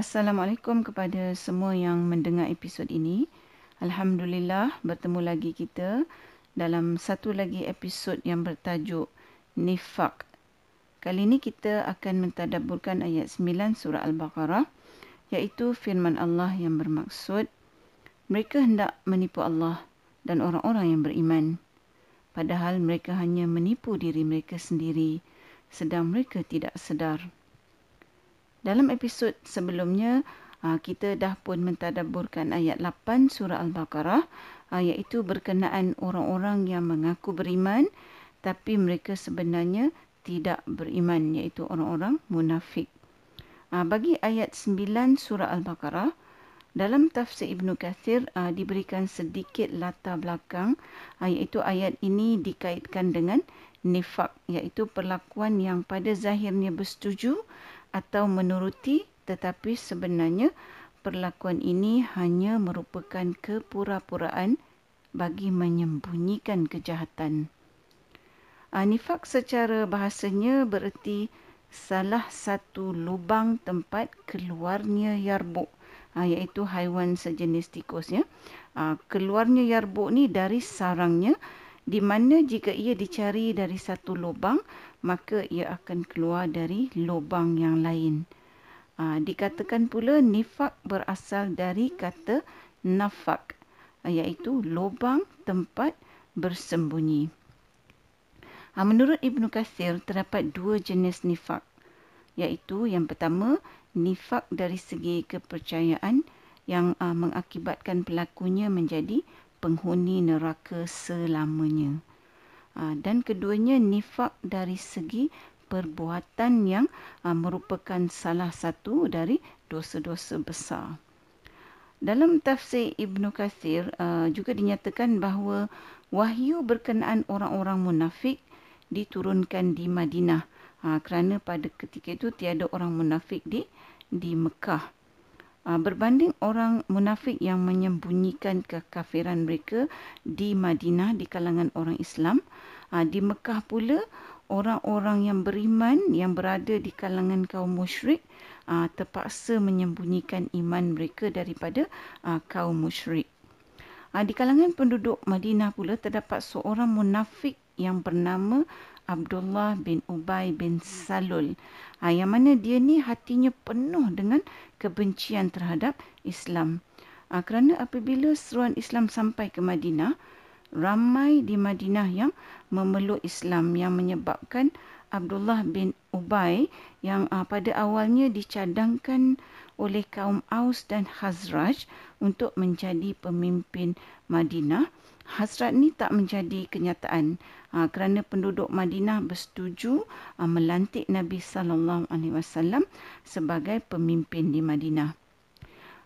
Assalamualaikum kepada semua yang mendengar episod ini. Alhamdulillah bertemu lagi kita dalam satu lagi episod yang bertajuk Nifak. Kali ini kita akan mentadaburkan ayat 9 surah Al-Baqarah iaitu firman Allah yang bermaksud mereka hendak menipu Allah dan orang-orang yang beriman padahal mereka hanya menipu diri mereka sendiri sedang mereka tidak sedar. Dalam episod sebelumnya, ah, kita dah pun mentadaburkan ayat 8 surah Al-Baqarah ah, iaitu berkenaan orang-orang yang mengaku beriman tapi mereka sebenarnya tidak beriman iaitu orang-orang munafik. Ah, bagi ayat 9 surah Al-Baqarah, dalam tafsir Ibn Kathir diberikan sedikit latar belakang iaitu ayat ini dikaitkan dengan nifak iaitu perlakuan yang pada zahirnya bersetuju atau menuruti tetapi sebenarnya perlakuan ini hanya merupakan kepura-puraan bagi menyembunyikan kejahatan. Uh, nifak secara bahasanya bererti salah satu lubang tempat keluarnya yarbuk uh, iaitu haiwan sejenis tikus ya. Uh, keluarnya yarbuk ni dari sarangnya di mana jika ia dicari dari satu lubang maka ia akan keluar dari lubang yang lain. Uh, dikatakan pula nifak berasal dari kata nafak iaitu lubang tempat bersembunyi. Uh, menurut Ibnu Katsir terdapat dua jenis nifak iaitu yang pertama nifak dari segi kepercayaan yang uh, mengakibatkan pelakunya menjadi penghuni neraka selamanya. Ah, dan keduanya nifak dari segi perbuatan yang ah, merupakan salah satu dari dosa-dosa besar. Dalam tafsir Ibn Kathir ah, juga dinyatakan bahawa wahyu berkenaan orang-orang munafik diturunkan di Madinah kerana pada ketika itu tiada orang munafik di di Mekah. Berbanding orang munafik yang menyembunyikan kekafiran mereka di Madinah di kalangan orang Islam, Ha, di Mekah pula orang-orang yang beriman yang berada di kalangan kaum musyrik ha, terpaksa menyembunyikan iman mereka daripada kaum musyrik. Di kalangan penduduk Madinah pula terdapat seorang munafik yang bernama Abdullah bin Ubay bin Salul. Yang mana dia ni hatinya penuh dengan kebencian terhadap Islam. Kerana apabila seruan Islam sampai ke Madinah, ramai di Madinah yang memeluk Islam yang menyebabkan Abdullah bin Ubay yang uh, pada awalnya dicadangkan oleh kaum Aus dan Khazraj untuk menjadi pemimpin Madinah. Hasrat ni tak menjadi kenyataan uh, kerana penduduk Madinah bersetuju uh, melantik Nabi sallallahu alaihi wasallam sebagai pemimpin di Madinah.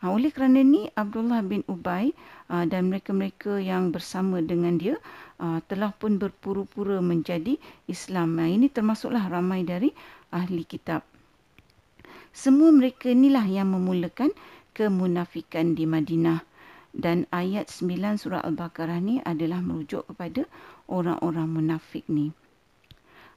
Ha, oleh kerana ni Abdullah bin Ubay uh, dan mereka-mereka yang bersama dengan dia uh, telah pun berpura-pura menjadi Islam. Uh, ini termasuklah ramai dari ahli kitab. Semua mereka inilah yang memulakan kemunafikan di Madinah. Dan ayat 9 surah Al-Baqarah ni adalah merujuk kepada orang-orang munafik ni.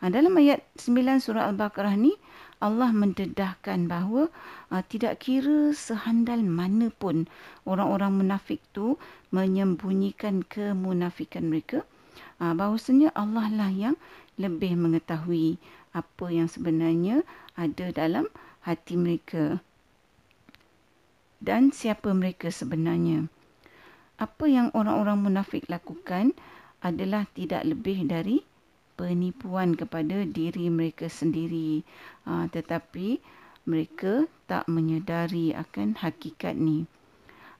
Ha, dalam ayat 9 surah Al-Baqarah ni, Allah mendedahkan bahawa uh, tidak kira sehandal mana pun orang-orang munafik tu menyembunyikan kemunafikan mereka uh, bahawasanya Allah lah yang lebih mengetahui apa yang sebenarnya ada dalam hati mereka dan siapa mereka sebenarnya apa yang orang-orang munafik lakukan adalah tidak lebih dari penipuan kepada diri mereka sendiri. Uh, tetapi mereka tak menyedari akan hakikat ni.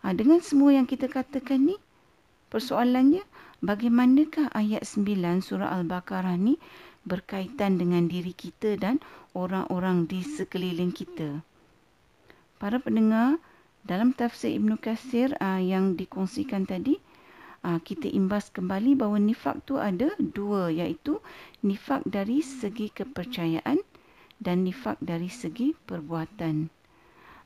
Uh, dengan semua yang kita katakan ni persoalannya bagaimanakah ayat 9 surah al-baqarah ni berkaitan dengan diri kita dan orang-orang di sekeliling kita? Para pendengar dalam tafsir Ibn Qasir uh, yang dikongsikan tadi uh, kita imbas kembali bahawa nifak tu ada dua iaitu nifak dari segi kepercayaan dan nifak dari segi perbuatan.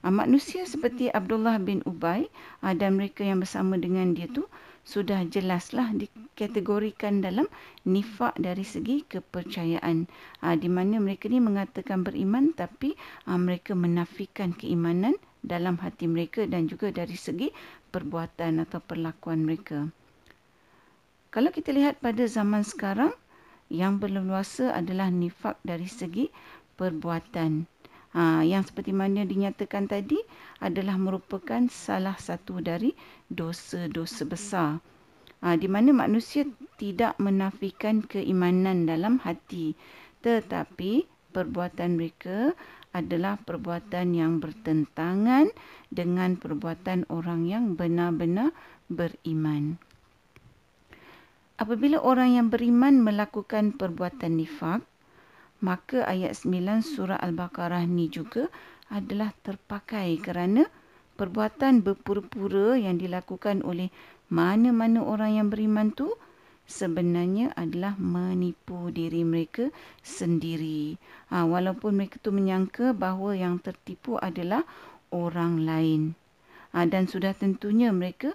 Uh, manusia seperti Abdullah bin Ubay uh, dan mereka yang bersama dengan dia tu sudah jelaslah dikategorikan dalam nifak dari segi kepercayaan uh, di mana mereka ni mengatakan beriman tapi uh, mereka menafikan keimanan dalam hati mereka dan juga dari segi perbuatan atau perlakuan mereka. Kalau kita lihat pada zaman sekarang, yang berleluasa adalah nifak dari segi perbuatan. Ha, yang seperti mana dinyatakan tadi adalah merupakan salah satu dari dosa-dosa besar. Ha, di mana manusia tidak menafikan keimanan dalam hati. Tetapi perbuatan mereka adalah perbuatan yang bertentangan dengan perbuatan orang yang benar-benar beriman. Apabila orang yang beriman melakukan perbuatan nifak, maka ayat 9 surah Al-Baqarah ni juga adalah terpakai kerana perbuatan berpura-pura yang dilakukan oleh mana-mana orang yang beriman tu sebenarnya adalah menipu diri mereka sendiri. Ha, walaupun mereka tu menyangka bahawa yang tertipu adalah orang lain. Ha, dan sudah tentunya mereka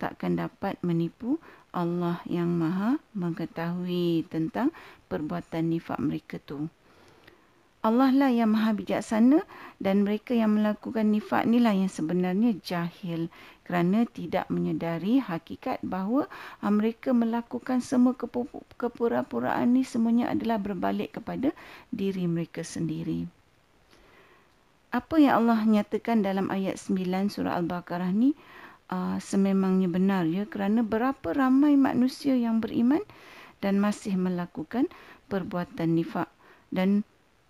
takkan dapat menipu Allah yang maha mengetahui tentang perbuatan nifak mereka tu. Allah lah yang maha bijaksana dan mereka yang melakukan nifak ni lah yang sebenarnya jahil. Kerana tidak menyedari hakikat bahawa ah, mereka melakukan semua kepura-puraan ni semuanya adalah berbalik kepada diri mereka sendiri. Apa yang Allah nyatakan dalam ayat 9 surah Al-Baqarah ni? Uh, sememangnya benar ya kerana berapa ramai manusia yang beriman dan masih melakukan perbuatan nifak. Dan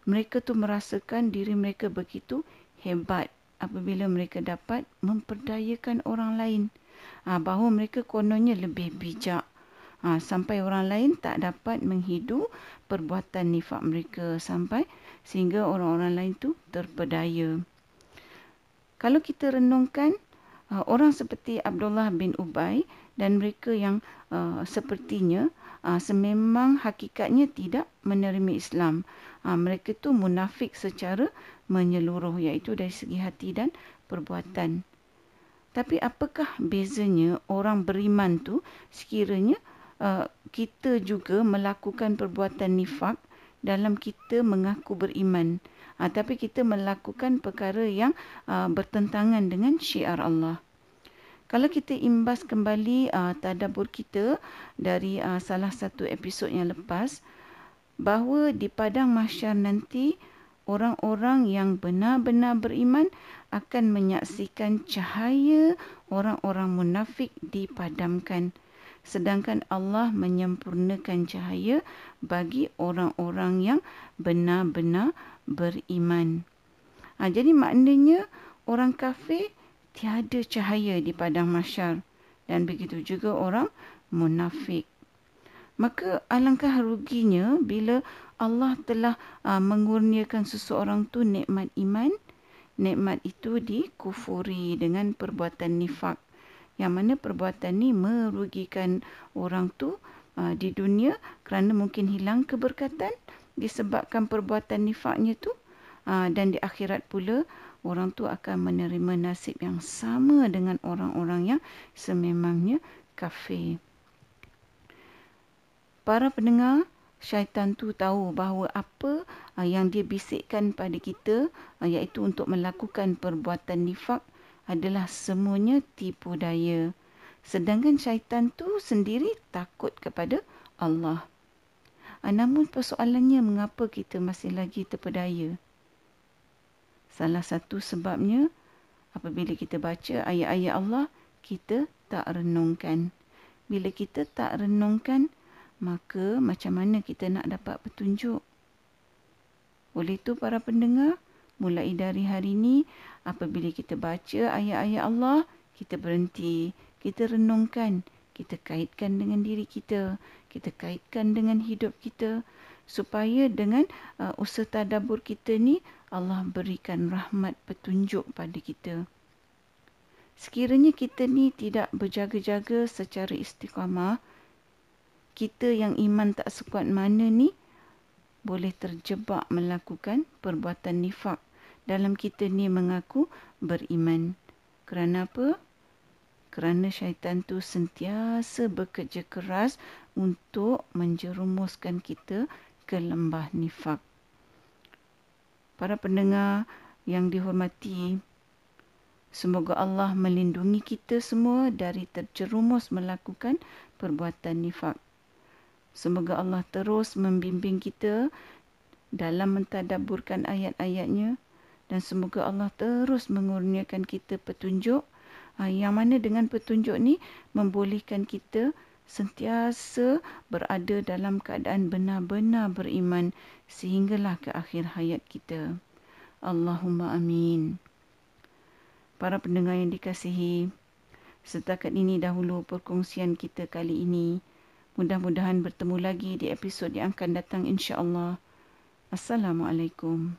mereka tu merasakan diri mereka begitu hebat apabila mereka dapat memperdayakan orang lain uh, bahawa mereka kononnya lebih bijak Ha, sampai orang lain tak dapat menghidu perbuatan nifak mereka sampai sehingga orang-orang lain tu terpedaya. Kalau kita renungkan uh, orang seperti Abdullah bin Ubay dan mereka yang uh, sepertinya uh, sememang hakikatnya tidak menerima Islam. Uh, mereka tu munafik secara menyeluruh iaitu dari segi hati dan perbuatan. Tapi apakah bezanya orang beriman tu sekiranya uh, kita juga melakukan perbuatan nifak dalam kita mengaku beriman? uh, tapi kita melakukan perkara yang uh, bertentangan dengan syiar Allah. Kalau kita imbas kembali uh, tadabbur kita dari uh, salah satu episod yang lepas bahawa di padang mahsyar nanti orang-orang yang benar-benar beriman akan menyaksikan cahaya orang-orang munafik dipadamkan sedangkan Allah menyempurnakan cahaya bagi orang-orang yang benar-benar beriman. Ha, jadi maknanya orang kafir tiada cahaya di padang masyar dan begitu juga orang munafik. Maka alangkah ruginya bila Allah telah uh, mengurniakan seseorang tu nikmat iman, nikmat itu dikufuri dengan perbuatan nifak. Yang mana perbuatan ni merugikan orang tu uh, di dunia kerana mungkin hilang keberkatan disebabkan perbuatan nifaknya tu uh, dan di akhirat pula orang tu akan menerima nasib yang sama dengan orang-orang yang sememangnya kafir. Para pendengar, syaitan tu tahu bahawa apa uh, yang dia bisikkan pada kita uh, iaitu untuk melakukan perbuatan nifak adalah semuanya tipu daya. Sedangkan syaitan tu sendiri takut kepada Allah. Ah, namun persoalannya mengapa kita masih lagi terpedaya? Salah satu sebabnya apabila kita baca ayat-ayat Allah, kita tak renungkan. Bila kita tak renungkan, maka macam mana kita nak dapat petunjuk? Oleh itu para pendengar, mulai dari hari ini apabila kita baca ayat-ayat Allah, kita berhenti, kita renungkan, kita kaitkan dengan diri kita, kita kaitkan dengan hidup kita supaya dengan uh, usaha tadabbur kita ni Allah berikan rahmat petunjuk pada kita. Sekiranya kita ni tidak berjaga-jaga secara istiqamah, kita yang iman tak sekuat mana ni boleh terjebak melakukan perbuatan nifak dalam kita ni mengaku beriman. Kerana apa? Kerana syaitan tu sentiasa bekerja keras untuk menjerumuskan kita ke lembah nifak. Para pendengar yang dihormati, Semoga Allah melindungi kita semua dari terjerumus melakukan perbuatan nifak. Semoga Allah terus membimbing kita dalam mentadaburkan ayat-ayatnya dan semoga Allah terus mengurniakan kita petunjuk ah, yang mana dengan petunjuk ni membolehkan kita sentiasa berada dalam keadaan benar-benar beriman sehinggalah ke akhir hayat kita. Allahumma amin. Para pendengar yang dikasihi, setakat ini dahulu perkongsian kita kali ini. Mudah-mudahan bertemu lagi di episod yang akan datang insya-Allah. Assalamualaikum.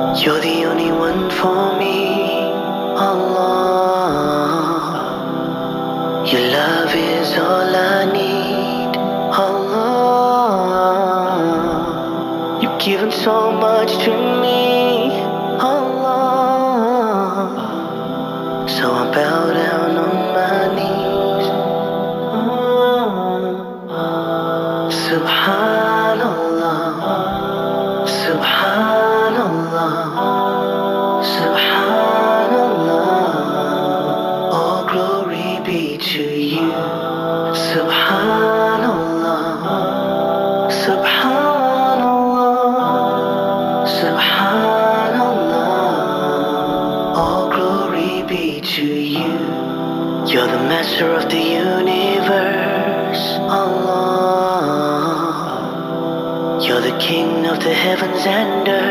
You're the only one for me. Allah. Your love is all I need. Allah. You've given so much to me. And Alexander.